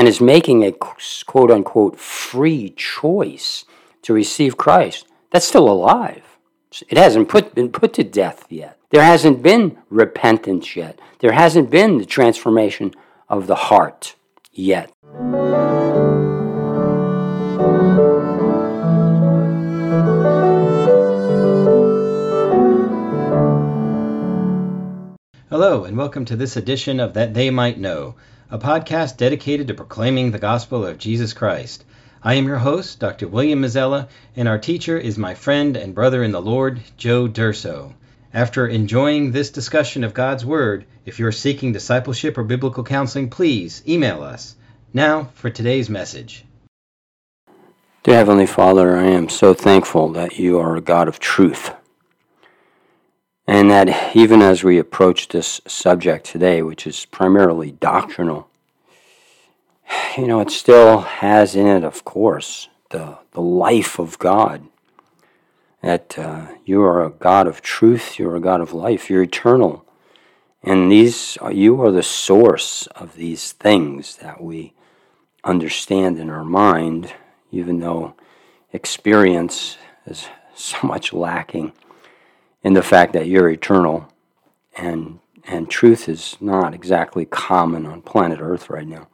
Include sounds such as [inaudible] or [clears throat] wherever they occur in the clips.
and is making a quote unquote free choice to receive Christ, that's still alive. It hasn't put, been put to death yet. There hasn't been repentance yet. There hasn't been the transformation of the heart yet. Hello, and welcome to this edition of That They Might Know, a podcast dedicated to proclaiming the gospel of Jesus Christ. I am your host, Dr. William Mazzella, and our teacher is my friend and brother in the Lord, Joe Durso. After enjoying this discussion of God's Word, if you're seeking discipleship or biblical counseling, please email us. Now for today's message. Dear Heavenly Father, I am so thankful that you are a God of truth. And that even as we approach this subject today, which is primarily doctrinal, you know, it still has in it, of course, the, the life of God that uh, you are a God of truth, you're a God of life, you're eternal. And these, you are the source of these things that we understand in our mind, even though experience is so much lacking in the fact that you're eternal and and truth is not exactly common on planet Earth right now.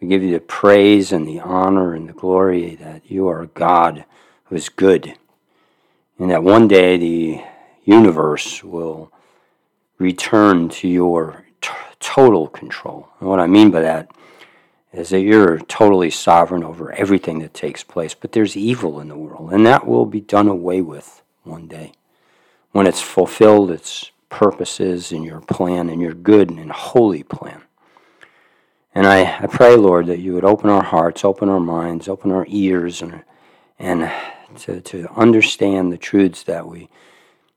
We give you the praise and the honor and the glory that you are a God who is good and that one day the universe will return to your t- total control. And what I mean by that is that you're totally sovereign over everything that takes place, but there's evil in the world, and that will be done away with one day. When it's fulfilled its purposes in your plan, in your good and holy plan. And I, I pray, Lord, that you would open our hearts, open our minds, open our ears, and, and to, to understand the truths that we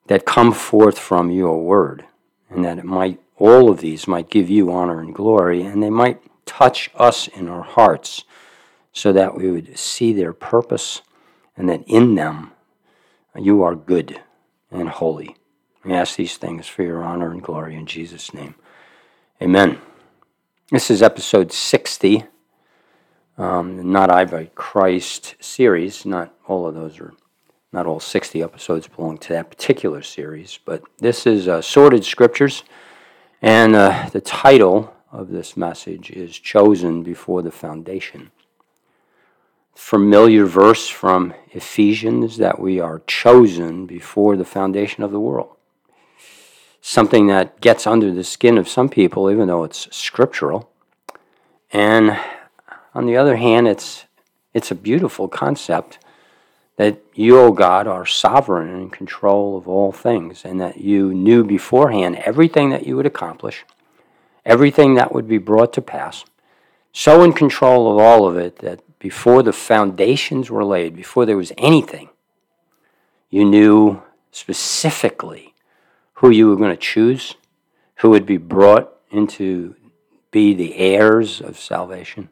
that come forth from your word, and that it might all of these might give you honor and glory, and they might touch us in our hearts, so that we would see their purpose, and that in them you are good and holy. We ask these things for your honor and glory in Jesus' name. Amen. This is episode 60 um, Not I, but Christ series. Not all of those are, not all 60 episodes belong to that particular series, but this is uh, Sordid Scriptures, and uh, the title of this message is Chosen Before the Foundation. Familiar verse from Ephesians that we are chosen before the foundation of the world. Something that gets under the skin of some people, even though it's scriptural. And on the other hand, it's, it's a beautiful concept that you, O oh God, are sovereign and in control of all things, and that you knew beforehand everything that you would accomplish, everything that would be brought to pass, so in control of all of it that before the foundations were laid, before there was anything, you knew specifically who you were going to choose, who would be brought into be the heirs of salvation.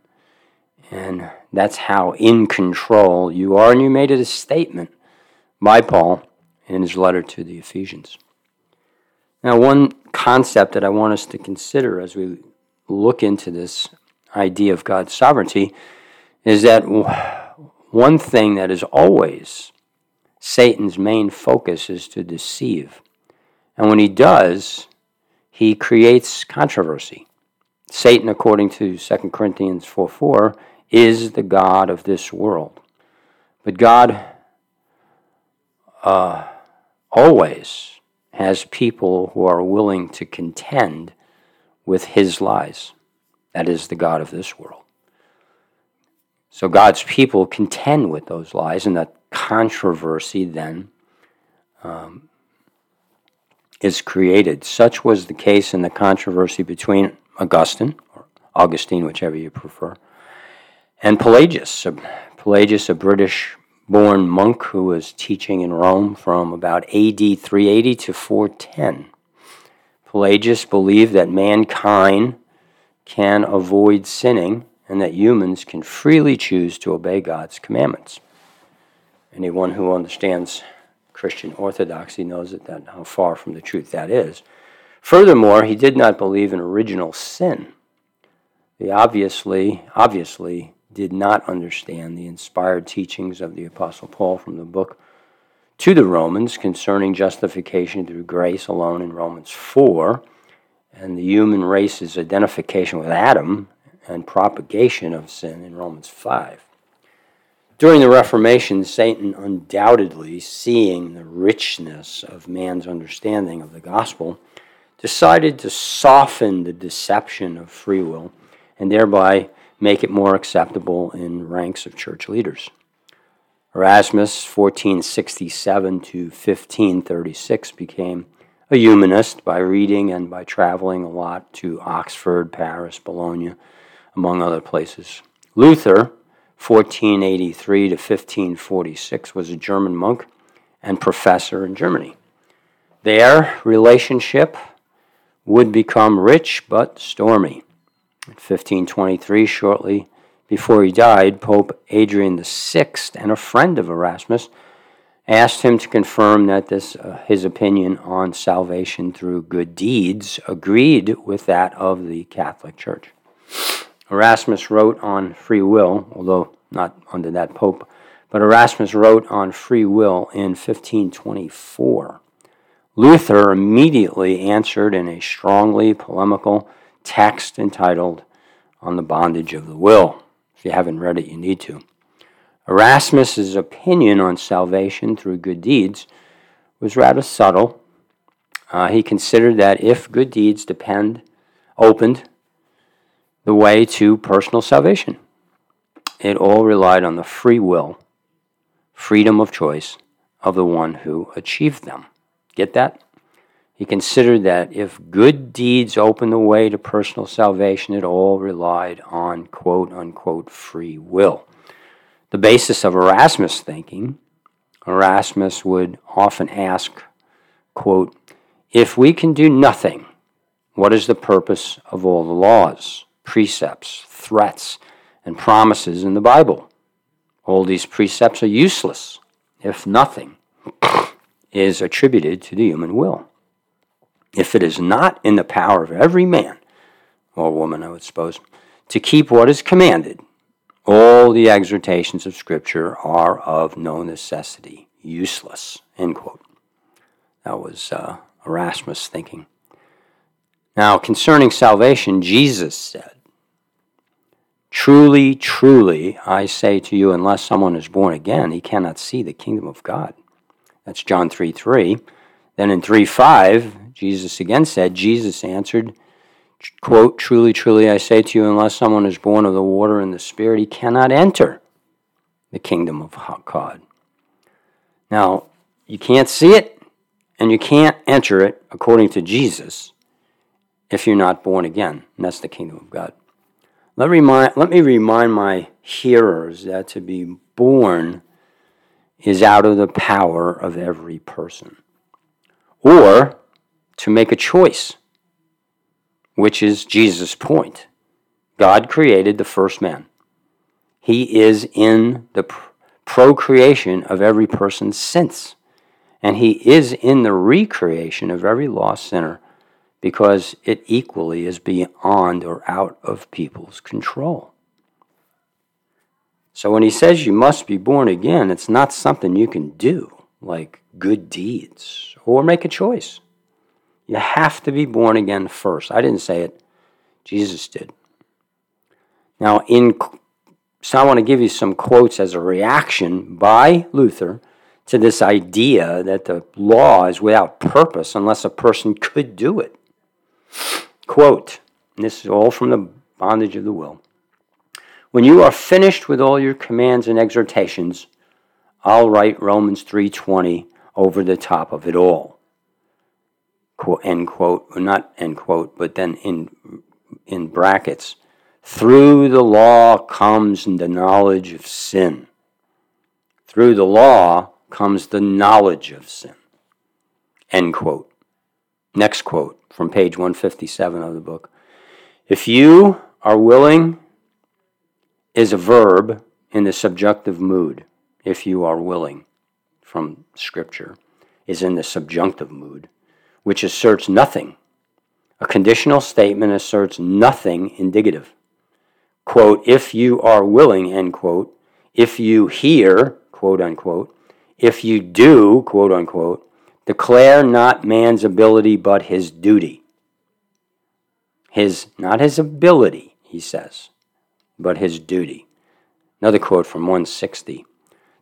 And that's how in control you are. And you made it a statement by Paul in his letter to the Ephesians. Now, one concept that I want us to consider as we look into this idea of God's sovereignty is that one thing that is always Satan's main focus is to deceive. And when he does, he creates controversy. Satan, according to 2 Corinthians 4 4, is the God of this world. But God uh, always has people who are willing to contend with his lies. That is the God of this world. So God's people contend with those lies, and that controversy then um, is created. Such was the case in the controversy between Augustine, or Augustine, whichever you prefer, and Pelagius. Pelagius, a British born monk who was teaching in Rome from about AD 380 to 410. Pelagius believed that mankind can avoid sinning and that humans can freely choose to obey God's commandments. Anyone who understands Christian orthodoxy knows that, that how far from the truth that is. Furthermore, he did not believe in original sin He obviously, obviously did not understand the inspired teachings of the Apostle Paul from the book to the Romans concerning justification through grace alone in Romans 4 and the human race's identification with Adam and propagation of sin in Romans 5. During the Reformation, Satan undoubtedly, seeing the richness of man's understanding of the gospel, decided to soften the deception of free will and thereby make it more acceptable in ranks of church leaders. Erasmus, 1467 to 1536, became a humanist by reading and by traveling a lot to Oxford, Paris, Bologna, among other places. Luther, 1483 to 1546, was a German monk and professor in Germany. Their relationship would become rich but stormy. In 1523, shortly before he died, Pope Adrian VI and a friend of Erasmus asked him to confirm that this, uh, his opinion on salvation through good deeds agreed with that of the Catholic Church. Erasmus wrote on free will, although not under that pope, but Erasmus wrote on free will in 1524. Luther immediately answered in a strongly polemical text entitled On the Bondage of the Will. If you haven't read it, you need to. Erasmus's opinion on salvation through good deeds was rather subtle. Uh, he considered that if good deeds depend opened the way to personal salvation, it all relied on the free will, freedom of choice of the one who achieved them. Get that? He considered that if good deeds open the way to personal salvation, it all relied on quote unquote free will. The basis of Erasmus thinking, Erasmus would often ask, quote, if we can do nothing, what is the purpose of all the laws, precepts, threats, and promises in the Bible? All these precepts are useless if nothing [coughs] is attributed to the human will if it is not in the power of every man or woman, I would suppose, to keep what is commanded, all the exhortations of Scripture are of no necessity useless. End quote. That was uh, Erasmus thinking. Now, concerning salvation, Jesus said, Truly, truly, I say to you, unless someone is born again, he cannot see the kingdom of God. That's John 3 3. Then in 3 5, Jesus again said, Jesus answered, quote, Truly, truly, I say to you, unless someone is born of the water and the Spirit, he cannot enter the kingdom of God. Now, you can't see it and you can't enter it according to Jesus if you're not born again. And that's the kingdom of God. Let, remind, let me remind my hearers that to be born is out of the power of every person. Or to make a choice, which is Jesus' point. God created the first man. He is in the procreation of every person since. And he is in the recreation of every lost sinner because it equally is beyond or out of people's control. So when he says you must be born again, it's not something you can do, like good deeds, or make a choice. You have to be born again first. I didn't say it, Jesus did. Now, in so I want to give you some quotes as a reaction by Luther to this idea that the law is without purpose unless a person could do it. Quote, this is all from the bondage of the will. When you are finished with all your commands and exhortations, I'll write Romans 3:20 over the top of it all quote, end quote, not end quote, but then in, in brackets, through the law comes the knowledge of sin. Through the law comes the knowledge of sin. End quote. Next quote from page 157 of the book. If you are willing is a verb in the subjunctive mood. If you are willing from Scripture is in the subjunctive mood which asserts nothing. A conditional statement asserts nothing indicative. quote, if you are willing, end quote, if you hear, quote unquote, if you do, quote unquote, declare not man's ability but his duty. His, not his ability, he says, but his duty. Another quote from 160.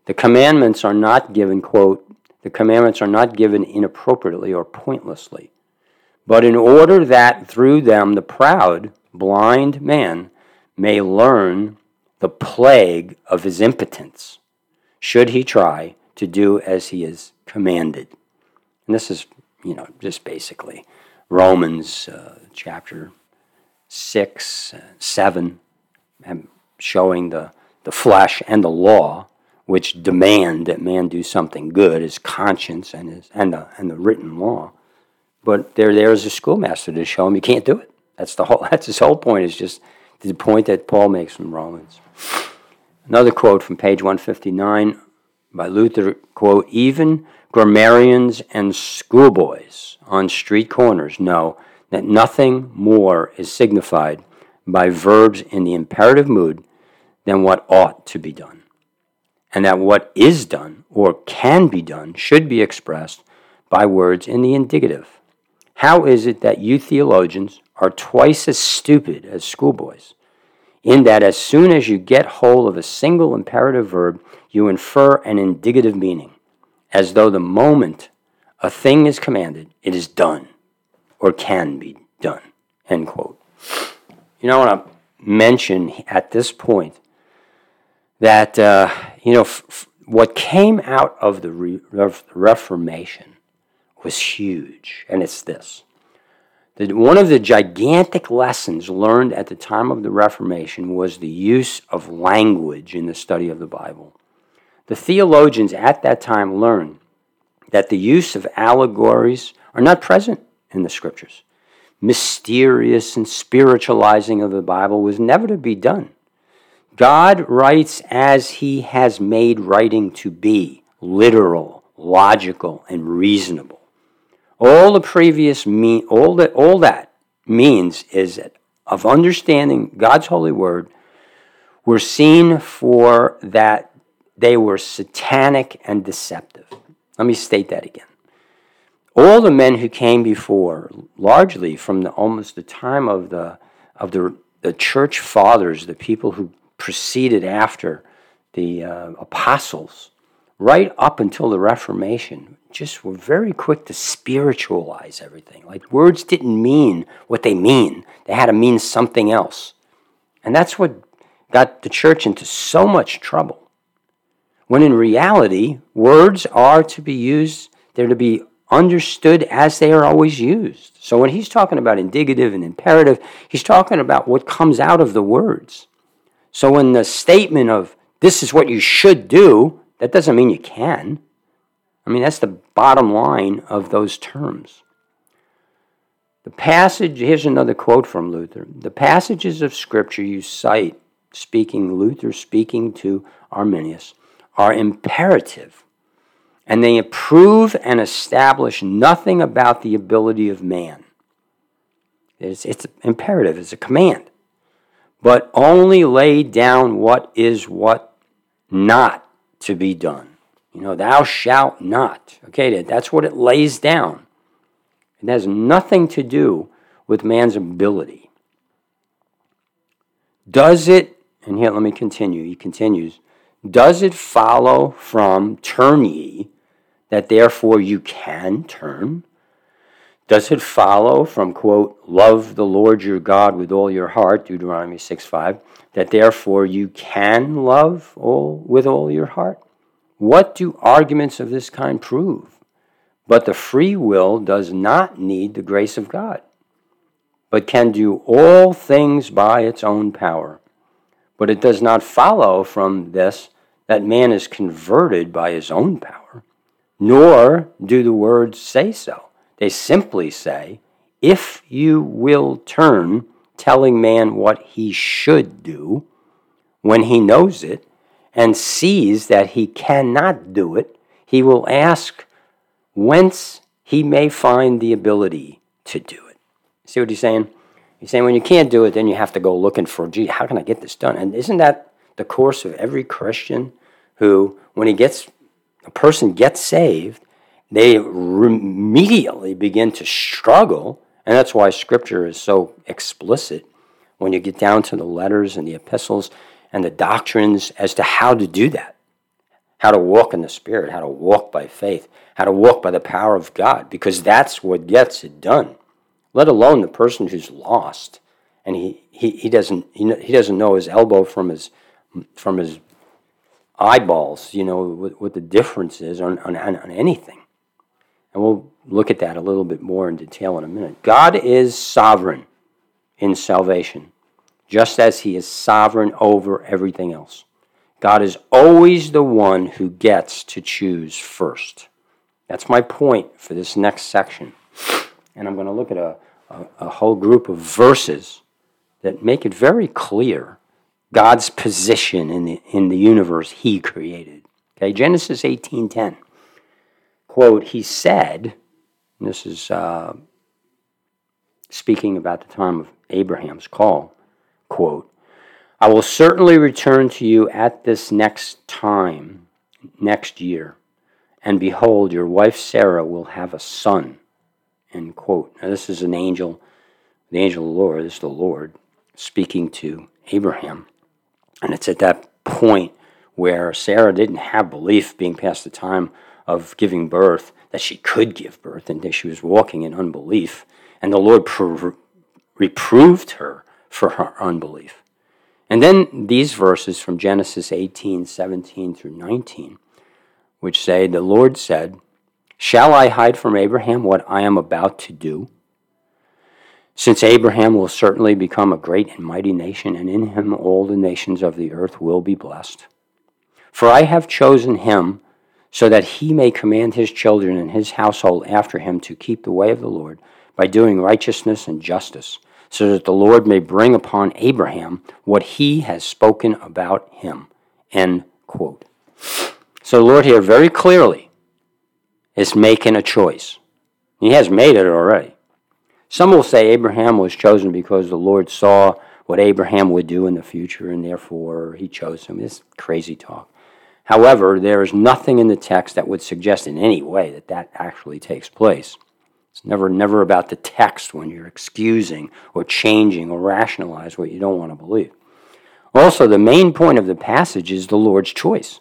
The commandments are not given, quote, the commandments are not given inappropriately or pointlessly, but in order that through them the proud, blind man may learn the plague of his impotence, should he try to do as he is commanded. And this is, you know, just basically Romans uh, chapter 6, uh, 7, showing the, the flesh and the law which demand that man do something good, his conscience and, his, and, the, and the written law. But they're there as a schoolmaster to show him you can't do it. That's the whole. [laughs] That's his whole point. Is just the point that Paul makes from Romans. Another quote from page 159 by Luther. Quote: Even grammarians and schoolboys on street corners know that nothing more is signified by verbs in the imperative mood than what ought to be done and that what is done or can be done should be expressed by words in the indicative. How is it that you theologians are twice as stupid as schoolboys? In that, as soon as you get hold of a single imperative verb, you infer an indicative meaning, as though the moment a thing is commanded, it is done or can be done. End quote. You know, I want to mention at this point that uh, you know f- f- what came out of the re- Reformation was huge, and it's this. That one of the gigantic lessons learned at the time of the Reformation was the use of language in the study of the Bible. The theologians at that time learned that the use of allegories are not present in the scriptures. Mysterious and spiritualizing of the Bible was never to be done. God writes as he has made writing to be literal, logical, and reasonable. All the previous mean all that all that means is that of understanding God's holy word were seen for that they were satanic and deceptive. Let me state that again. All the men who came before, largely from the, almost the time of the of the the church fathers, the people who preceded after the uh, apostles, right up until the Reformation, just were very quick to spiritualize everything. Like words didn't mean what they mean, they had to mean something else. And that's what got the church into so much trouble. When in reality, words are to be used, they're to be understood as they are always used. So when he's talking about indicative and imperative, he's talking about what comes out of the words. So when the statement of this is what you should do, that doesn't mean you can. I mean, that's the bottom line of those terms. The passage, here's another quote from Luther. The passages of Scripture you cite, speaking, Luther speaking to Arminius, are imperative, and they approve and establish nothing about the ability of man. It's, it's imperative, it's a command but only lay down what is what not to be done. You know, thou shalt not. Okay, that's what it lays down. It has nothing to do with man's ability. Does it, and here let me continue, he continues, does it follow from turn ye that therefore you can turn? Does it follow from, quote, love the Lord your God with all your heart, Deuteronomy 6 5, that therefore you can love all with all your heart? What do arguments of this kind prove? But the free will does not need the grace of God, but can do all things by its own power. But it does not follow from this that man is converted by his own power, nor do the words say so. They simply say, if you will turn telling man what he should do when he knows it and sees that he cannot do it, he will ask whence he may find the ability to do it. See what he's saying? He's saying when you can't do it, then you have to go looking for, gee, how can I get this done? And isn't that the course of every Christian who, when he gets, a person gets saved, they immediately begin to struggle. And that's why scripture is so explicit when you get down to the letters and the epistles and the doctrines as to how to do that, how to walk in the Spirit, how to walk by faith, how to walk by the power of God, because that's what gets it done. Let alone the person who's lost and he, he, he doesn't he, he doesn't know his elbow from his from his eyeballs, you know, what, what the difference is on, on, on anything. And we'll look at that a little bit more in detail in a minute. God is sovereign in salvation, just as he is sovereign over everything else. God is always the one who gets to choose first. That's my point for this next section. And I'm going to look at a, a, a whole group of verses that make it very clear God's position in the, in the universe he created. Okay, Genesis 18.10. Quote, he said, this is uh, speaking about the time of Abraham's call, quote, I will certainly return to you at this next time, next year, and behold, your wife Sarah will have a son. End quote. Now, this is an angel, the angel of the Lord, this is the Lord speaking to Abraham. And it's at that point where Sarah didn't have belief, being past the time of giving birth, that she could give birth, and that she was walking in unbelief. And the Lord reproved her for her unbelief. And then these verses from Genesis 18, 17 through 19, which say, The Lord said, Shall I hide from Abraham what I am about to do? Since Abraham will certainly become a great and mighty nation, and in him all the nations of the earth will be blessed. For I have chosen him so that he may command his children and his household after him to keep the way of the Lord by doing righteousness and justice, so that the Lord may bring upon Abraham what he has spoken about him. End quote. So the Lord here very clearly is making a choice. He has made it already. Some will say Abraham was chosen because the Lord saw what Abraham would do in the future and therefore he chose him. This crazy talk. However, there is nothing in the text that would suggest in any way that that actually takes place. It's never, never about the text when you're excusing or changing or rationalize what you don't want to believe. Also, the main point of the passage is the Lord's choice,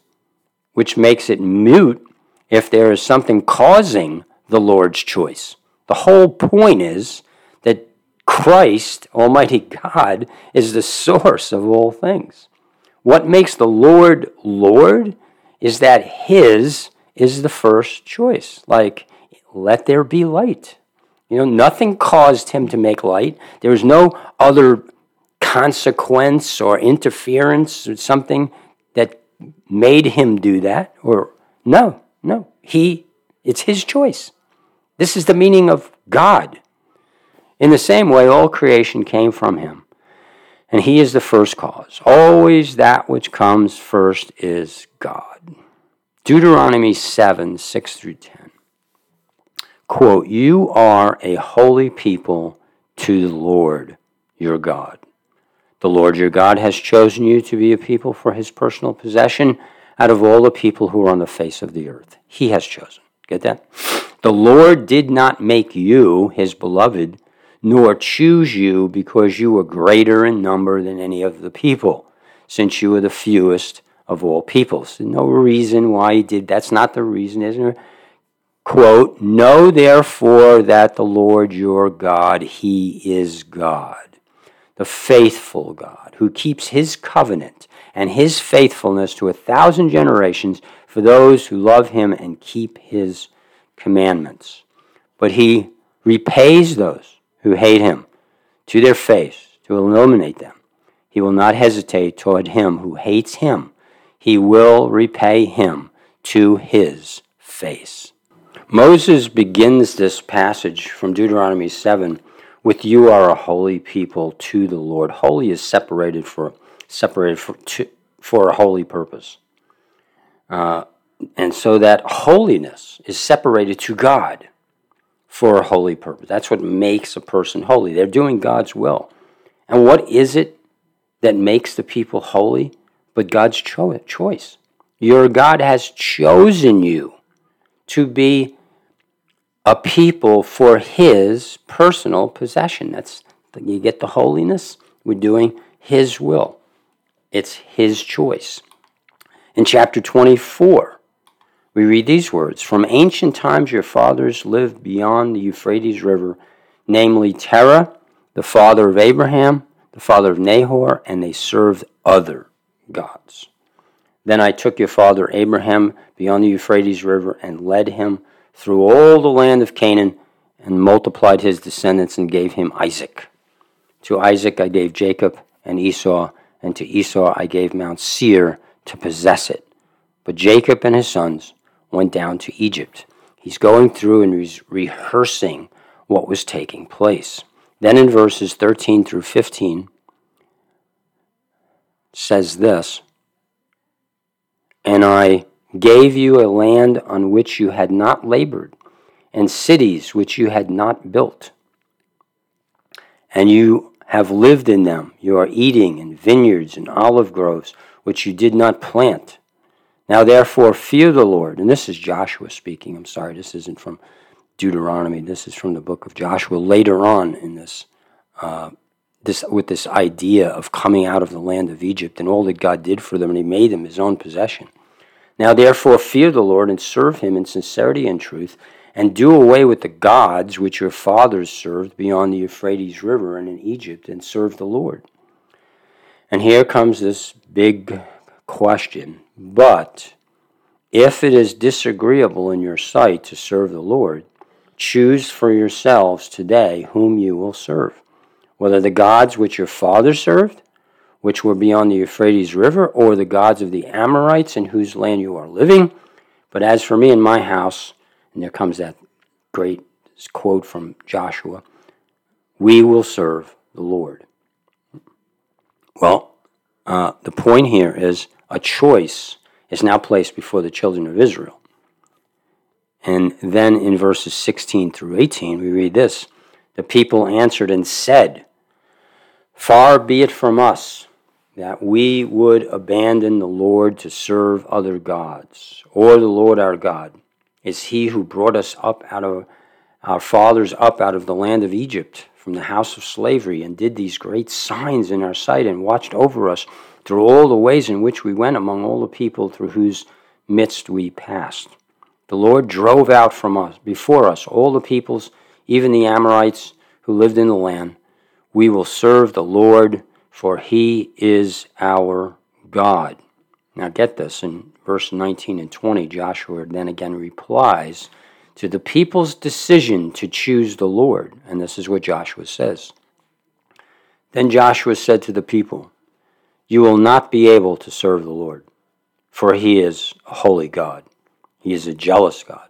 which makes it mute if there is something causing the Lord's choice. The whole point is that Christ, Almighty God, is the source of all things. What makes the Lord Lord is that His is the first choice. Like, let there be light. You know, nothing caused Him to make light. There was no other consequence or interference or something that made Him do that. Or, no, no. He, it's His choice. This is the meaning of God. In the same way, all creation came from Him, and He is the first cause. Always that which comes first is God. Deuteronomy 7 6 through 10. Quote, You are a holy people to the Lord your God. The Lord your God has chosen you to be a people for his personal possession out of all the people who are on the face of the earth. He has chosen. Get that? The Lord did not make you, his beloved, nor choose you because you were greater in number than any of the people, since you were the fewest of all peoples. No reason why he did. That's not the reason, isn't there? Quote, Know therefore that the Lord your God, he is God, the faithful God, who keeps his covenant and his faithfulness to a thousand generations for those who love him and keep his commandments. But he repays those who hate him to their face to illuminate them. He will not hesitate toward him who hates him. He will repay him to his face. Moses begins this passage from Deuteronomy 7 with you are a holy people to the Lord. Holy is separated for separated for, to, for a holy purpose. Uh, and so that holiness is separated to God for a holy purpose. That's what makes a person holy. They're doing God's will. And what is it that makes the people holy? But God's cho- choice. Your God has chosen you to be a people for his personal possession. That's you get the holiness. We're doing his will. It's his choice. In chapter 24, we read these words From ancient times your fathers lived beyond the Euphrates River, namely Terah, the father of Abraham, the father of Nahor, and they served other gods. Then I took your father Abraham beyond the Euphrates River and led him through all the land of Canaan and multiplied his descendants and gave him Isaac. To Isaac I gave Jacob and Esau, and to Esau I gave Mount Seir to possess it. But Jacob and his sons went down to Egypt. He's going through and he's rehearsing what was taking place. Then in verses 13 through 15 says this And I gave you a land on which you had not labored, and cities which you had not built. And you have lived in them. You are eating in vineyards and olive groves, which you did not plant. Now therefore fear the Lord. And this is Joshua speaking. I'm sorry, this isn't from Deuteronomy. This is from the book of Joshua later on in this, uh, this with this idea of coming out of the land of Egypt and all that God did for them, and He made them His own possession. Now therefore fear the Lord and serve Him in sincerity and truth, and do away with the gods which your fathers served beyond the Euphrates River and in Egypt, and serve the Lord. And here comes this big question. But if it is disagreeable in your sight to serve the Lord, choose for yourselves today whom you will serve, whether the gods which your fathers served, which were beyond the Euphrates River, or the gods of the Amorites in whose land you are living. But as for me and my house, and there comes that great quote from Joshua we will serve the Lord. Well, uh, the point here is a choice is now placed before the children of Israel. And then in verses 16 through 18, we read this The people answered and said, Far be it from us that we would abandon the Lord to serve other gods, or the Lord our God is he who brought us up out of our fathers up out of the land of Egypt from the house of slavery and did these great signs in our sight and watched over us through all the ways in which we went among all the people through whose midst we passed. The Lord drove out from us before us all the peoples, even the Amorites who lived in the land. We will serve the Lord, for he is our God. Now get this in verse 19 and 20, Joshua then again replies to the people's decision to choose the Lord. And this is what Joshua says. Then Joshua said to the people, You will not be able to serve the Lord, for he is a holy God. He is a jealous God.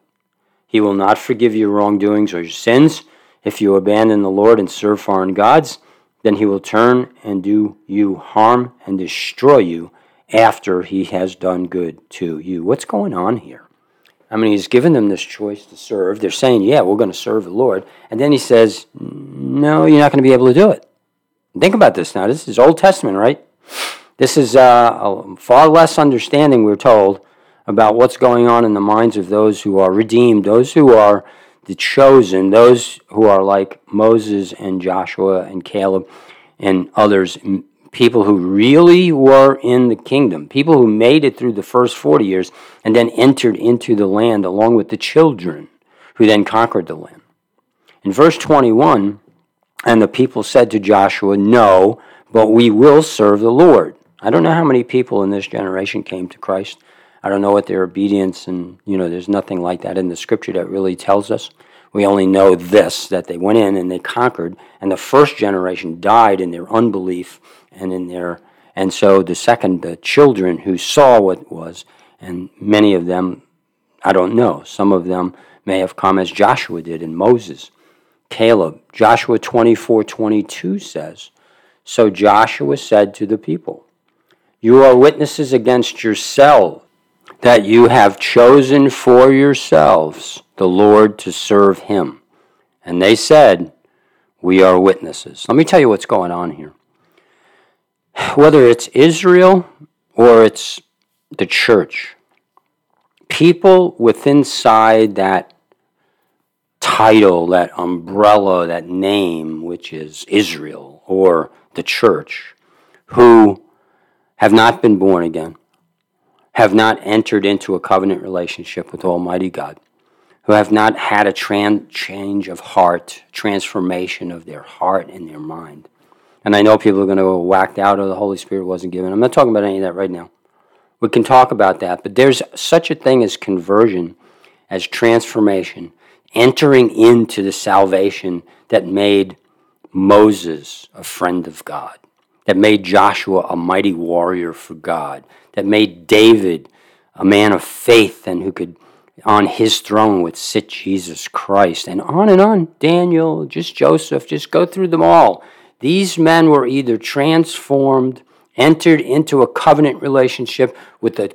He will not forgive your wrongdoings or your sins. If you abandon the Lord and serve foreign gods, then he will turn and do you harm and destroy you after he has done good to you. What's going on here? I mean, he's given them this choice to serve. They're saying, yeah, we're going to serve the Lord. And then he says, no, you're not going to be able to do it. Think about this now. This is Old Testament, right? This is uh, far less understanding, we're told, about what's going on in the minds of those who are redeemed, those who are the chosen, those who are like Moses and Joshua and Caleb and others people who really were in the kingdom, people who made it through the first 40 years and then entered into the land along with the children who then conquered the land. In verse 21, and the people said to Joshua, No, but we will serve the Lord. I don't know how many people in this generation came to Christ. I don't know what their obedience, and you know, there's nothing like that in the scripture that really tells us. We only know this that they went in and they conquered, and the first generation died in their unbelief and in their and so the second the children who saw what was and many of them I don't know some of them may have come as Joshua did and Moses Caleb Joshua 24:22 says so Joshua said to the people you are witnesses against yourselves that you have chosen for yourselves the Lord to serve him And they said, We are witnesses. Let me tell you what's going on here. Whether it's Israel or it's the church, people within inside that title, that umbrella, that name, which is Israel or the church, who have not been born again, have not entered into a covenant relationship with Almighty God, who have not had a tran- change of heart, transformation of their heart and their mind. And I know people are going to go whacked out or the Holy Spirit wasn't given. I'm not talking about any of that right now. We can talk about that, but there's such a thing as conversion, as transformation, entering into the salvation that made Moses a friend of God, that made Joshua a mighty warrior for God, that made David a man of faith and who could on his throne would sit Jesus Christ, and on and on. Daniel, just Joseph, just go through them all. These men were either transformed, entered into a covenant relationship with the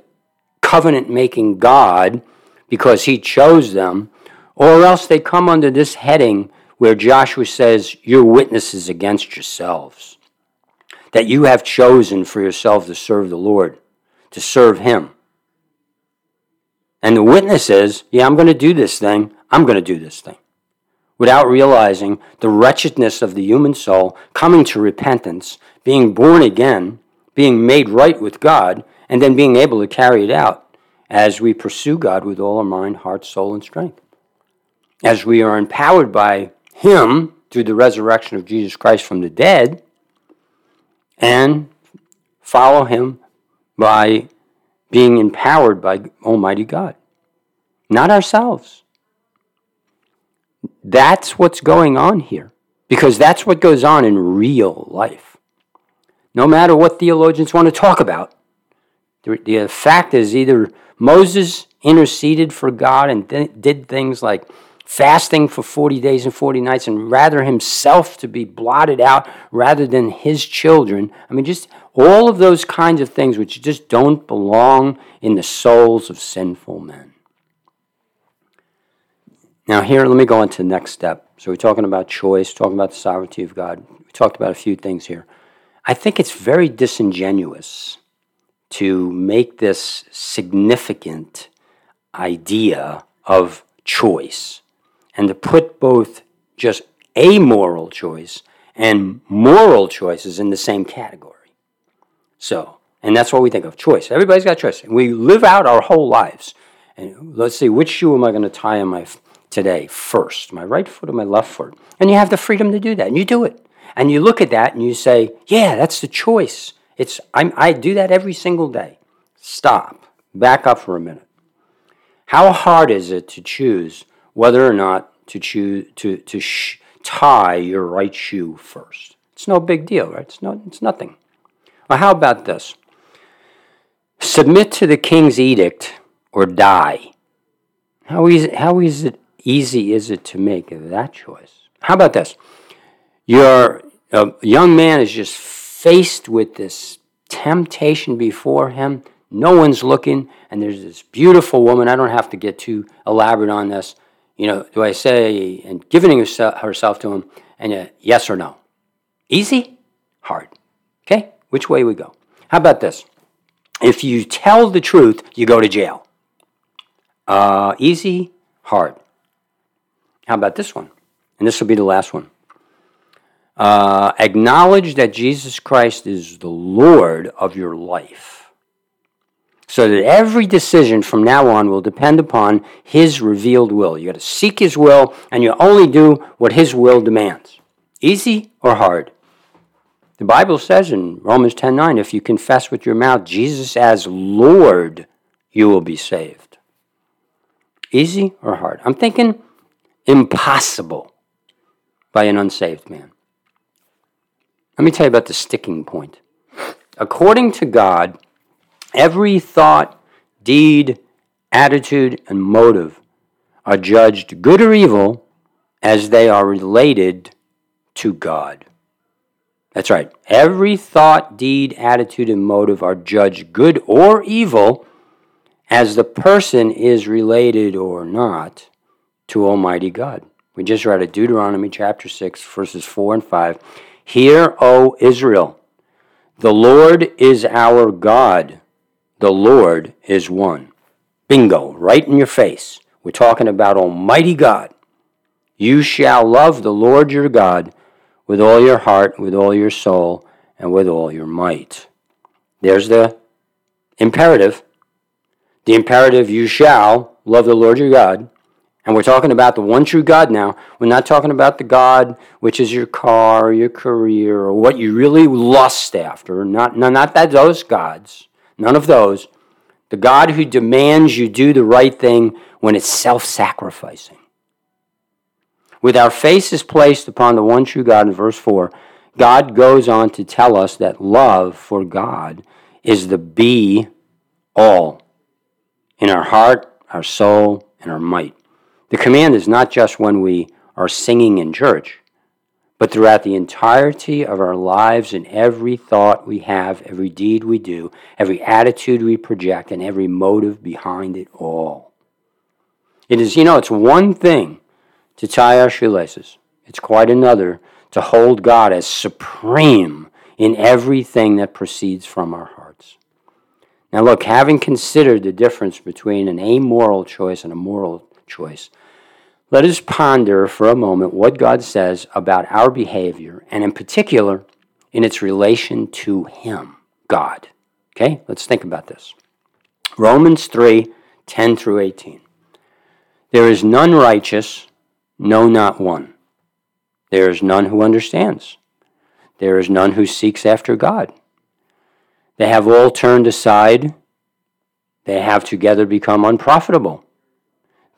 covenant making God because he chose them, or else they come under this heading where Joshua says, You're witnesses against yourselves, that you have chosen for yourselves to serve the Lord, to serve him. And the witness is, Yeah, I'm going to do this thing. I'm going to do this thing. Without realizing the wretchedness of the human soul, coming to repentance, being born again, being made right with God, and then being able to carry it out as we pursue God with all our mind, heart, soul, and strength as we are empowered by Him through the resurrection of Jesus Christ from the dead, and follow Him by being empowered by Almighty God, not ourselves. That's what's going on here, because that's what goes on in real life. No matter what theologians want to talk about, the, the fact is either Moses interceded for God and th- did things like fasting for 40 days and 40 nights and rather himself to be blotted out rather than his children. I mean, just all of those kinds of things which just don't belong in the souls of sinful men. Now, here, let me go on to the next step. So, we're talking about choice, talking about the sovereignty of God. We talked about a few things here. I think it's very disingenuous to make this significant idea of choice and to put both just a moral choice and moral choices in the same category. So, and that's what we think of choice. Everybody's got choice. And We live out our whole lives. And let's see, which shoe am I going to tie on my today first? My right foot or my left foot? And you have the freedom to do that, and you do it. And you look at that and you say, yeah, that's the choice. It's, I'm, I do that every single day. Stop. Back up for a minute. How hard is it to choose whether or not to choose to to sh- tie your right shoe first. It's no big deal, right? It's no, it's nothing. Well, how about this? Submit to the king's edict or die. How easy, how is it, easy is it to make that choice? How about this? Your a young man is just faced with this temptation before him. No one's looking, and there's this beautiful woman. I don't have to get too elaborate on this you know, do I say and giving herself to him and a yes or no? Easy? Hard. Okay? Which way we go? How about this? If you tell the truth, you go to jail. Uh, easy? Hard. How about this one? And this will be the last one. Uh, acknowledge that Jesus Christ is the Lord of your life so that every decision from now on will depend upon His revealed will. You got to seek His will, and you only do what His will demands. Easy or hard? The Bible says in Romans 10 9, if you confess with your mouth Jesus as Lord, you will be saved. Easy or hard? I'm thinking impossible by an unsaved man. Let me tell you about the sticking point. According to God, Every thought, deed, attitude, and motive are judged good or evil as they are related to God. That's right. Every thought, deed, attitude, and motive are judged good or evil as the person is related or not to Almighty God, We just read it, Deuteronomy chapter 6, verses 4 and 5. Hear, O Israel, the Lord is our God. The Lord is one. Bingo, right in your face. We're talking about Almighty God. You shall love the Lord your God with all your heart, with all your soul, and with all your might. There's the imperative. The imperative, you shall love the Lord your God. And we're talking about the one true God now. We're not talking about the God which is your car, or your career, or what you really lust after. Not, no, not that those gods. None of those. The God who demands you do the right thing when it's self sacrificing. With our faces placed upon the one true God in verse 4, God goes on to tell us that love for God is the be all in our heart, our soul, and our might. The command is not just when we are singing in church, but throughout the entirety of our lives and every thought we have, every deed we do, every attitude we project, and every motive behind it all. It is, you know, it's one thing to tie our shoelaces, it's quite another to hold God as supreme in everything that proceeds from our hearts. Now, look, having considered the difference between an amoral choice and a moral choice, let us ponder for a moment what God says about our behavior, and in particular, in its relation to Him, God. Okay, let's think about this. Romans 3 10 through 18. There is none righteous, no, not one. There is none who understands. There is none who seeks after God. They have all turned aside. They have together become unprofitable.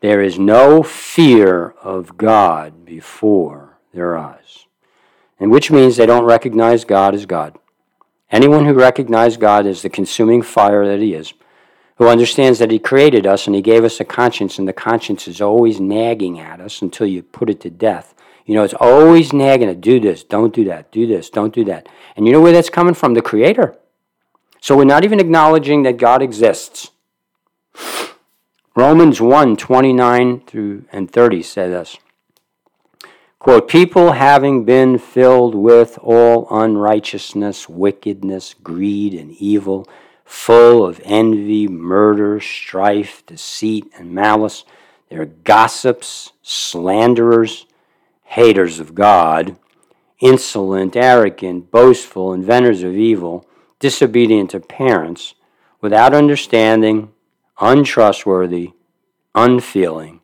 there is no fear of God before their eyes, and which means they don't recognize God as God. Anyone who recognizes God as the consuming fire that He is, who understands that He created us and He gave us a conscience, and the conscience is always nagging at us until you put it to death. You know, it's always nagging to do this, don't do that, do this, don't do that. And you know where that's coming from? The Creator. So we're not even acknowledging that God exists. Romans 1 29 through and 30 say this. Quote, people having been filled with all unrighteousness, wickedness, greed, and evil, full of envy, murder, strife, deceit, and malice, they're gossips, slanderers, haters of God, insolent, arrogant, boastful, inventors of evil, disobedient to parents, without understanding, untrustworthy, unfeeling,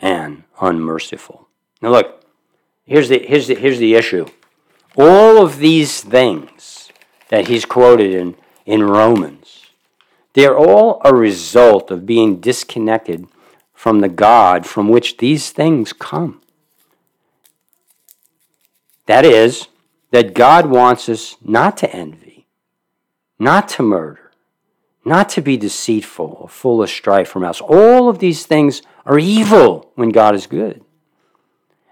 and unmerciful. Now, look, here's the, here's the, here's the issue. All of these things that he's quoted in, in Romans, they're all a result of being disconnected from the God from which these things come. That is, that God wants us not to envy, not to murder not to be deceitful or full of strife from us. All of these things are evil when God is good.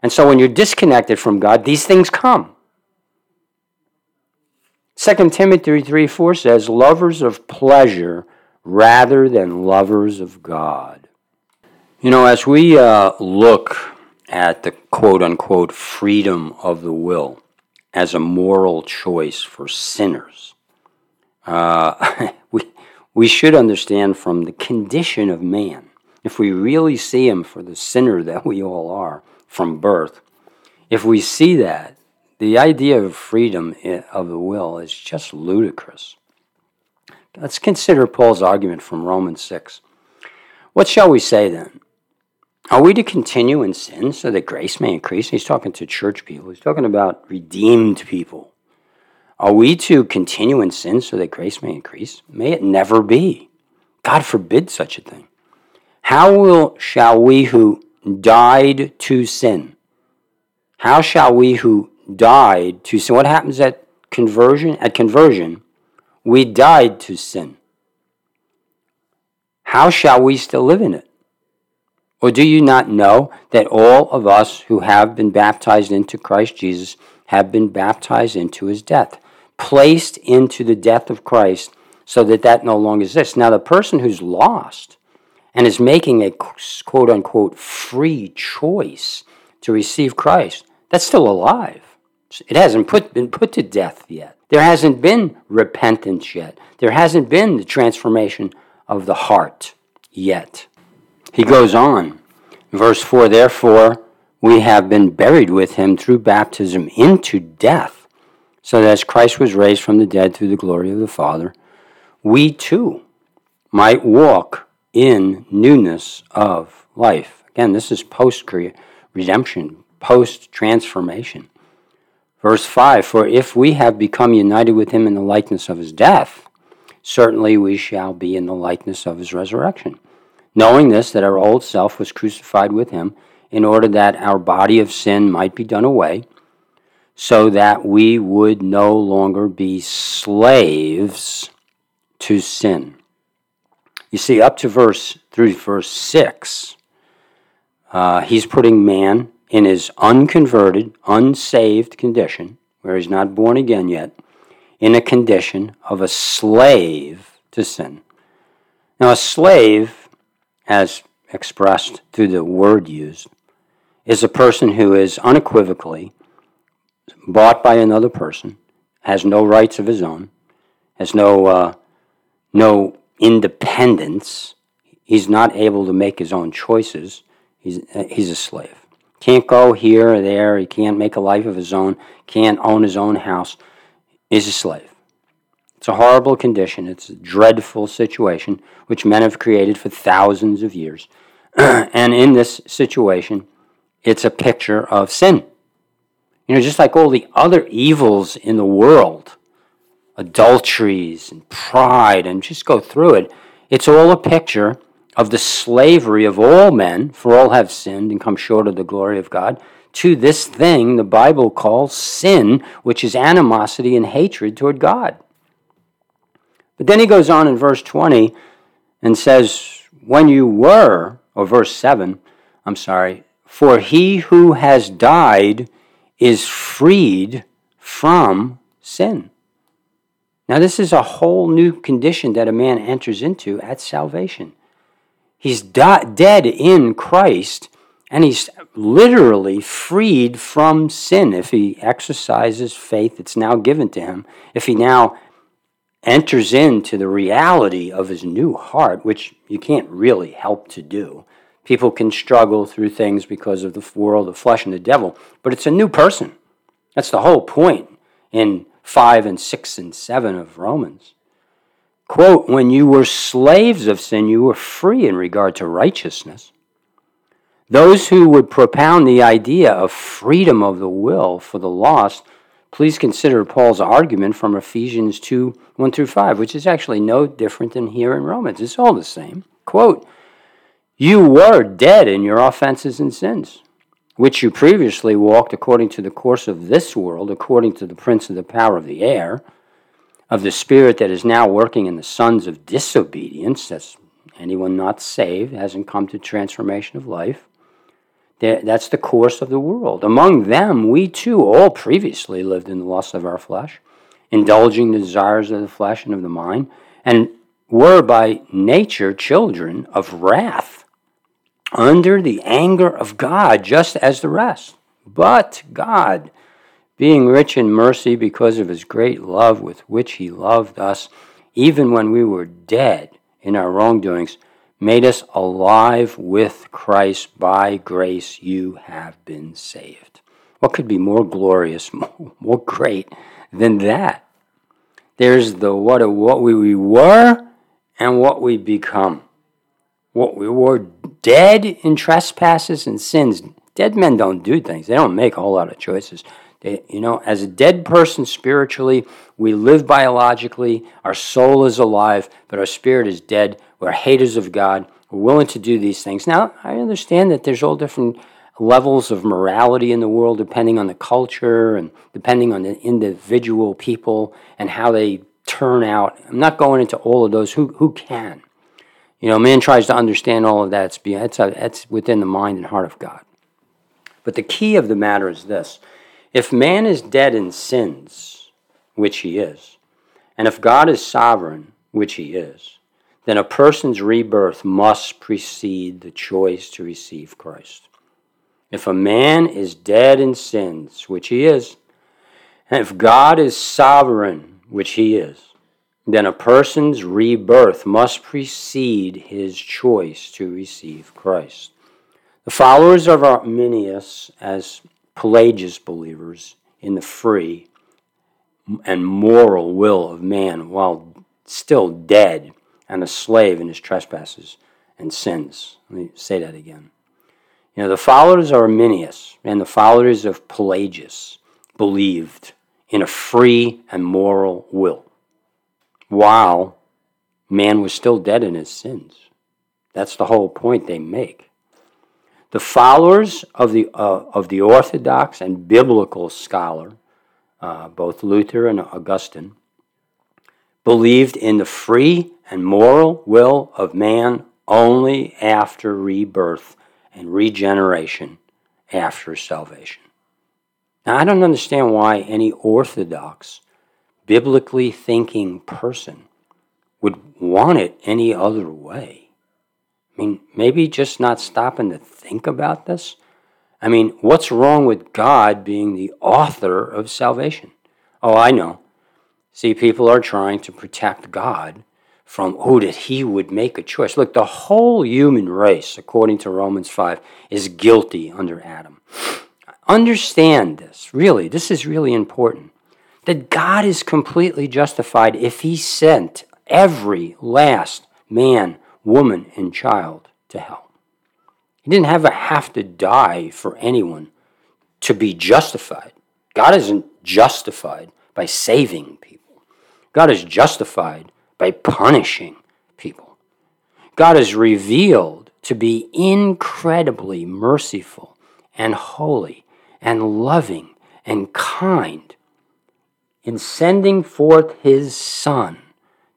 And so when you're disconnected from God, these things come. 2 Timothy 3 4 says, lovers of pleasure rather than lovers of God. You know, as we uh, look at the quote unquote freedom of the will as a moral choice for sinners, uh, [laughs] we, we should understand from the condition of man, if we really see him for the sinner [laughs] that we all are from birth, if we see that, the idea of freedom of the will is just ludicrous. Let's consider Paul's argument from Romans 6. What shall we say then? Are we to continue in sin so that grace may increase? He's talking to church people, he's talking about redeemed people. Are we to continue in sin so that grace may increase? May it never be. God forbid such a thing. How will shall we who died to sin? How shall we who died to sin? What happens at conversion? At conversion, we died to sin. How shall we still live in it? Or do you not know that all of us who have been baptized into Christ Jesus have been baptized into his death, placed into the death of Christ so that that no longer exists? Now, the person who's lost and is making a quote unquote free choice to receive Christ, that's still alive. It hasn't put, been put to death yet. There hasn't been repentance yet. There hasn't been the transformation of the heart yet. He goes on, verse 4 Therefore, we have been buried with him through baptism into death, so that as Christ was raised from the dead through the glory of the Father, we too might walk in newness of life. Again, this is post redemption, post transformation. Verse 5 For if we have become united with him in the likeness of his death, certainly we shall be in the likeness of his resurrection knowing this, that our old self was crucified with him, in order that our body of sin might be done away, so that we would no longer be slaves to sin. You see, up to verse through verse six, uh, he's putting man in his unconverted, unsaved condition, where he's not born again yet, in a condition of a slave to sin. Now, a slave as expressed through the word used, is a person who is unequivocally bought by another person, has no rights of his own, has no uh, no independence. He's not able to make his own choices. He's uh, he's a slave. Can't go here or there. He can't make a life of his own. Can't own his own house. He's a slave. It's a horrible condition. It's a dreadful situation which men have created for thousands of years. [clears throat] and in this situation, it's a picture of sin. You know, just like all the other evils in the world, adulteries and pride, and just go through it, it's all a picture of the slavery of all men, for all have sinned and come short of the glory of God, to this thing the Bible calls sin, which is animosity and hatred toward God. But then he goes on in verse 20 and says, When you were, or verse 7, I'm sorry, for he who has died is freed from sin. Now, this is a whole new condition that a man enters into at salvation. He's dead in Christ, and he's literally freed from sin if he exercises faith that's now given to him. If he now enters into the reality of his new heart, which you can't really help to do. People can struggle through things because of the world of flesh and the devil, but it's a new person. That's the whole point in 5 and 6 and 7 of Romans. Quote, when you were slaves of sin, you were free in regard to righteousness. Those who would propound the idea of freedom of the will for the lost please consider Paul's argument from Ephesians 2 1 through 5, which is actually no different than here in Romans. It's all the same. Quote, You were dead in your offenses and sins, which you previously walked according to the course of this world, according to the prince of the power of the air, of the spirit that is now working in the sons of disobedience. That's anyone not saved, hasn't come to transformation of life that's the course of the world. Among them, we too all previously lived in the lust of our flesh, indulging the desires of the flesh and of the mind, and were by nature children of wrath, under the anger of God, just as the rest. But God, being rich in mercy because of his great love with which he loved us, even when we were dead in our wrongdoings, made us alive with Christ. By grace you have been saved. What could be more glorious, [laughs] more, great than that? There's the what, what we were and what we become. What we were dead in trespasses and sins. Dead men don't do things. They don't make a whole lot of choices. They, you know, as a dead person spiritually, we live biologically. Our soul is alive, but our spirit is dead. We're haters of God. We're willing to do these things. Now, I understand that there's all different levels of morality in the world depending on the culture and depending on the individual people and how they turn out. I'm not going into all of those. Who, who can? You know, man tries to understand all of that. It's, it's, a, it's within the mind and heart of God. But the key of the matter is this if man is dead in sins, which he is, and if God is sovereign, which he is, then a person's rebirth must precede the choice to receive Christ. If a man is dead in sins, which he is, and if God is sovereign, which he is, then a person's rebirth must precede his choice to receive Christ. The followers of Arminius, as Pelagius believers in the free and moral will of man while still dead and a slave in his trespasses and sins. Let me say that again. You know, the followers of Arminius and the followers of Pelagius believed in a free and moral will while man was still dead in his sins. That's the whole point they make. The followers of the, uh, of the Orthodox and biblical scholar, uh, both Luther and Augustine, believed in the free and moral will of man only after rebirth and regeneration after salvation. Now, I don't understand why any Orthodox biblically thinking person would want it any other way. I mean, maybe just not stopping to think about this. I mean, what's wrong with God being the author of salvation? Oh, I know. See, people are trying to protect God from, oh, that he would make a choice. Look, the whole human race, according to Romans 5, is guilty under Adam. Understand this, really. This is really important that God is completely justified if he sent every last man, woman, and child to hell. He didn't have, have to die for anyone to be justified. God isn't justified by saving people. God is justified by punishing people. God is revealed to be incredibly merciful and holy and loving and kind in sending forth his Son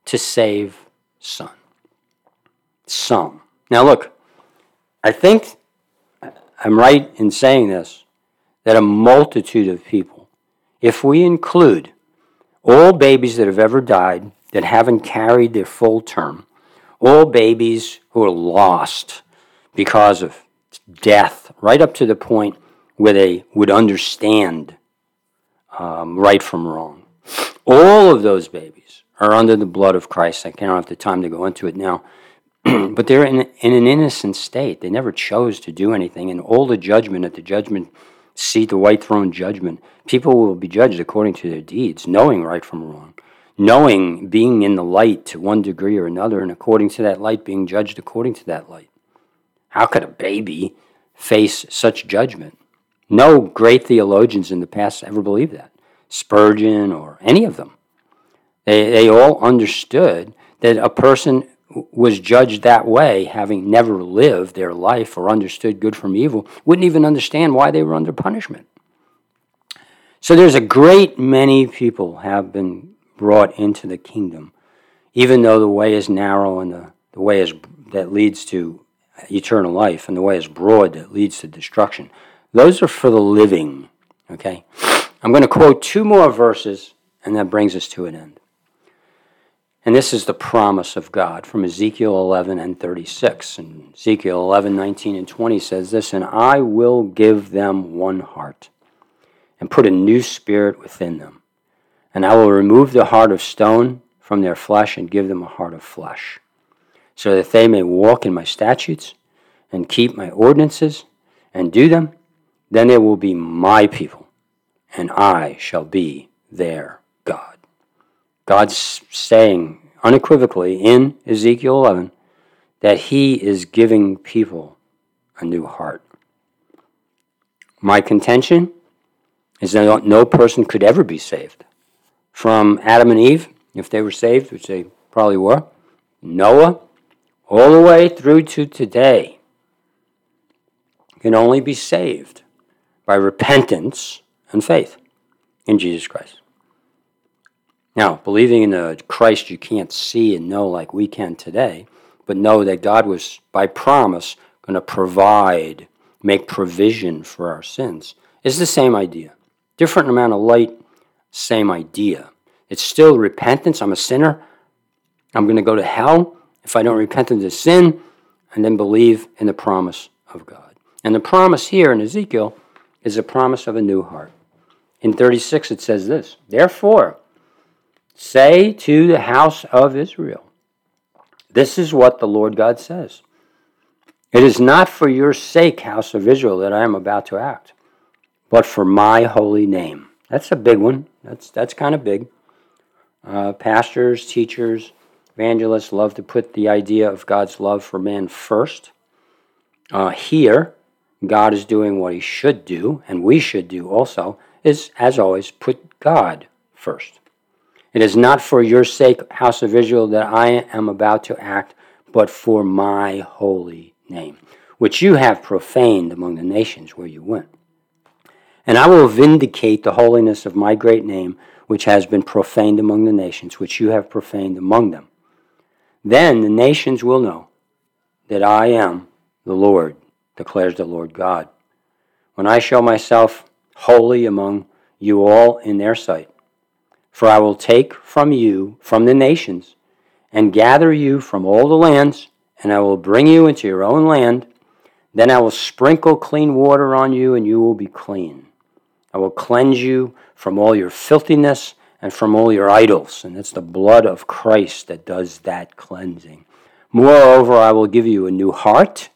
to save Son. Some. Now, look, I think I'm right in saying this that a multitude of people, if we include all babies that have ever died that haven't carried their full term, all babies who are lost because of death, right up to the point where they would understand um, right from wrong. All of those babies are under the blood of Christ. I can't have the time to go into it now. [clears throat] but they're in, in an innocent state. They never chose to do anything. And all the judgment at the judgment seat, the white throne judgment, people will be judged according to their deeds, knowing right from wrong, knowing being in the light to one degree or another, and according to that light, being judged according to that light. How could a baby face such judgment? No great theologians in the past ever believed that. Spurgeon or any of them. They, they all understood that a person was judged that way, having never lived their life or understood good from evil, wouldn't even understand why they were under punishment. So there's a great many people have been brought into the kingdom, even though the way is narrow and the, the way is that leads to eternal life and the way is broad that leads to destruction. Those are for the living. Okay? I'm going to quote two more verses, and that brings us to an end. And this is the promise of God from Ezekiel 11 and 36. And Ezekiel 11, 19, and 20 says this And I will give them one heart and put a new spirit within them. And I will remove the heart of stone from their flesh and give them a heart of flesh, so that they may walk in my statutes and keep my ordinances and do them then they will be my people, and I shall be their God. God's saying unequivocally in Ezekiel 11 that He is giving people a new heart. My contention is that no person could ever be saved. From Adam and Eve, if they were saved, which they probably were, Noah, all the way through to today can only be saved by repentance and faith in Jesus Christ. Now, believing in a Christ you can't see and know like we can today, but know that God was, by promise, going to provide, make provision for our sins, is the same idea. Different amount of light, same idea. It's still repentance. I'm a sinner. I'm going to go to hell if I don't repent of this sin and then believe in the promise of God. And the promise here in Ezekiel is a promise of a new heart. In 36, it says this Therefore, say to the house of Israel, This is what the Lord God says. It is not for your sake, house of Israel, that I am about to act, but for my holy name. That's a big one. That's, that's kind of big. Uh, pastors, teachers, evangelists love to put the idea of God's love for man first. Uh, here, God is doing what he should do, and we should do also, is, as always, put God first. It is not for your sake, house of Israel, that I am about to act, but for my holy name, which you have profaned among the nations where you went. And I will vindicate the holiness of my great name, which has been profaned among the nations, which you have profaned among them. Then the nations will know that I am the Lord, declares the Lord God. When I show myself holy among you all in their sight, for I will take from you, from the nations, and gather you from all the lands, and I will bring you into your own land. Then I will sprinkle clean water on you, and you will be clean. I will cleanse you from all your filthiness and from all your idols. And it's the blood of Christ that does that cleansing. Moreover, I will give you a new heart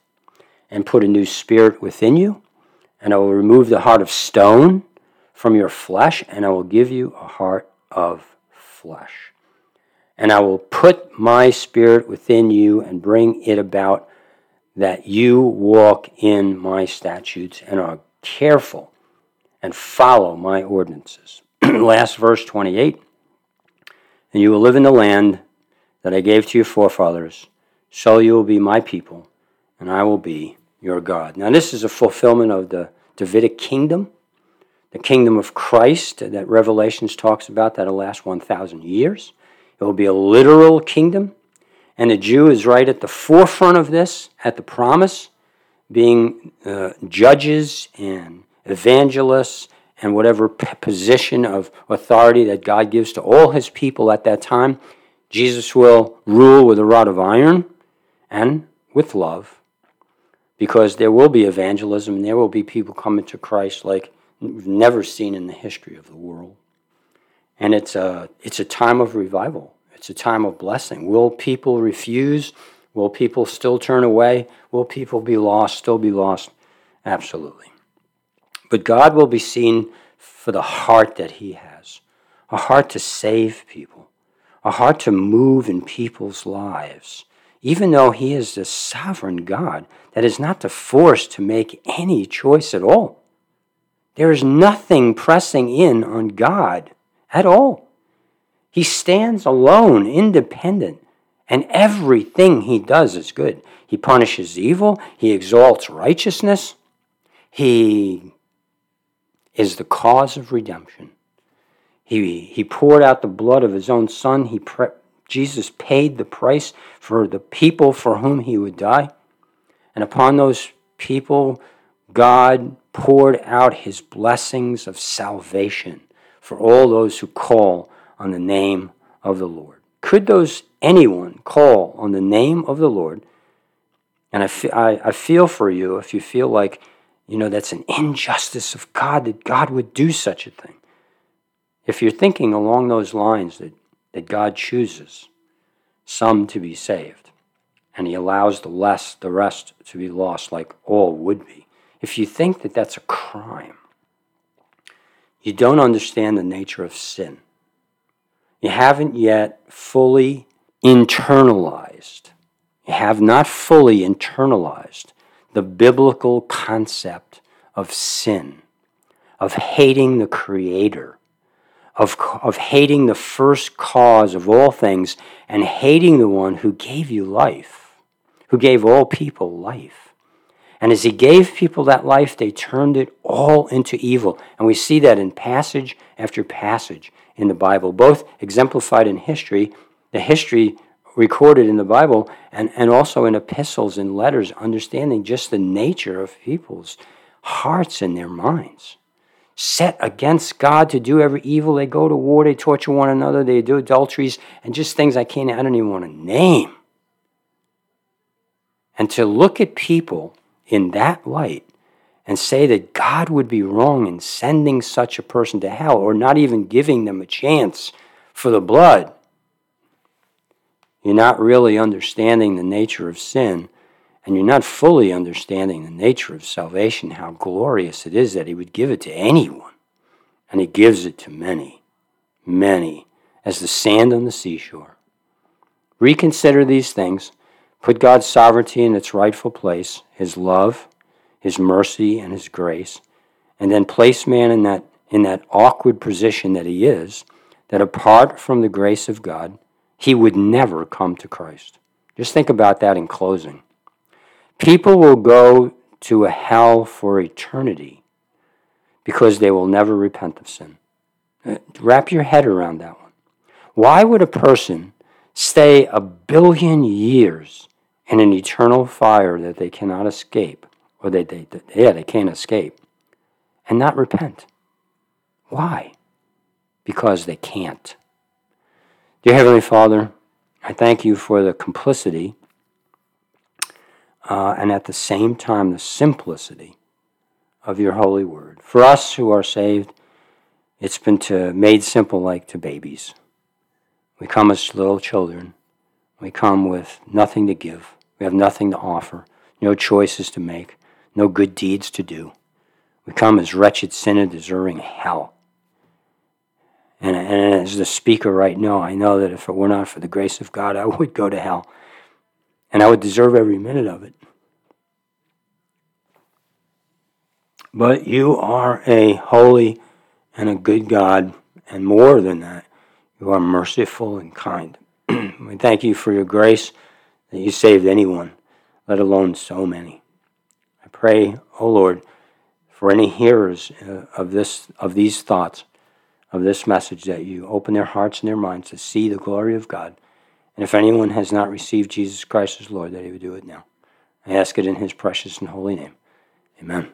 and put a new spirit within you. And I will remove the heart of stone from your flesh, and I will give you a heart of flesh. And I will put my spirit within you and bring it about that you walk in my statutes and are careful and follow my ordinances. [clears throat] Last verse 28 And you will live in the land that I gave to your forefathers, so you will be my people, and I will be your God. Now, this is a fulfillment of the Davidic kingdom the kingdom of Christ that Revelations talks about that'll last 1,000 years. It will be a literal kingdom. And the Jew is right at the forefront of this, at the promise, being uh, judges and evangelists and whatever position of authority that God gives to all his people at that time. Jesus will rule with a rod of iron and with love because there will be evangelism and there will be people coming to Christ like we've never seen in the history of the world. And it's a, it's a time of revival. It's a time of blessing. Will people refuse? Will people still turn away? Will people be lost, still be lost? Absolutely. But God will be seen for the heart that He has a heart to save people, a heart to move in people's lives, even though He is the sovereign God that is not to force to make any choice at all. There is nothing pressing in on God at all. He stands alone, independent, and everything he does is good. He punishes evil, he exalts righteousness, he is the cause of redemption. He, he poured out the blood of his own son. He pre- Jesus paid the price for the people for whom he would die. And upon those people, God poured out his blessings of salvation for all those who call on the name of the Lord. Could those anyone call on the name of the Lord? And I, I feel for you if you feel like, you know, that's an injustice of God that God would do such a thing. If you're thinking along those lines that, that God chooses some to be saved and he allows the less the rest to be lost like all would be if you think that that's a crime, you don't understand the nature of sin. You haven't yet fully internalized, you have not fully internalized the biblical concept of sin, of hating the Creator, of, of hating the first cause of all things, and hating the one who gave you life, who gave all people life. And as he gave people that life, they turned it all into evil. And we see that in passage after passage in the Bible, both exemplified in history, the history recorded in the Bible, and, and also in epistles and letters, understanding just the nature of people's hearts and their minds. Set against God to do every evil. They go to war, they torture one another, they do adulteries, and just things I can't, I don't even want to name. And to look at people in that light and say that God would be wrong in sending such a person to hell or not even giving them a chance for the blood, you're not really understanding the nature of sin and you're not fully understanding the nature of salvation, how glorious it is that He would give it to anyone. And He gives it to many, many, as the sand on the seashore. Reconsider these things. Put God's sovereignty in its rightful place, His love, His mercy, and His grace, and then place man in that, in that awkward position that he is, that apart from the grace of God, he would never come to Christ. Just think about that in closing. People will go to a hell for eternity because they will never repent of sin. Uh, wrap your head around that one. Why would a person stay a billion years in an eternal fire that they cannot escape, or they, they yeah, they can't escape, and not repent? Why? Because they can't. Dear Heavenly Father, I thank you for the complicity uh, and at the same time the simplicity of your holy word. For us who are saved, it's been to, made simple like to babies. We come as little children. We come with nothing to give. We have nothing to offer, no choices to make, no good deeds to do. We come as wretched sinner deserving hell. And, and as the speaker right now, I know that if it were not for the grace of God, I would go to hell. And I would deserve every minute of it. But you are a holy and a good God, and more than that, you are merciful and kind. [clears throat] we thank you for your grace that you saved anyone, let alone so many. I pray, O oh Lord, for any hearers uh, of this of these thoughts of this message that you open their hearts and their minds to see the glory of God. And if anyone has not received Jesus Christ as Lord, that he would do it now. I ask it in his precious and holy name. Amen.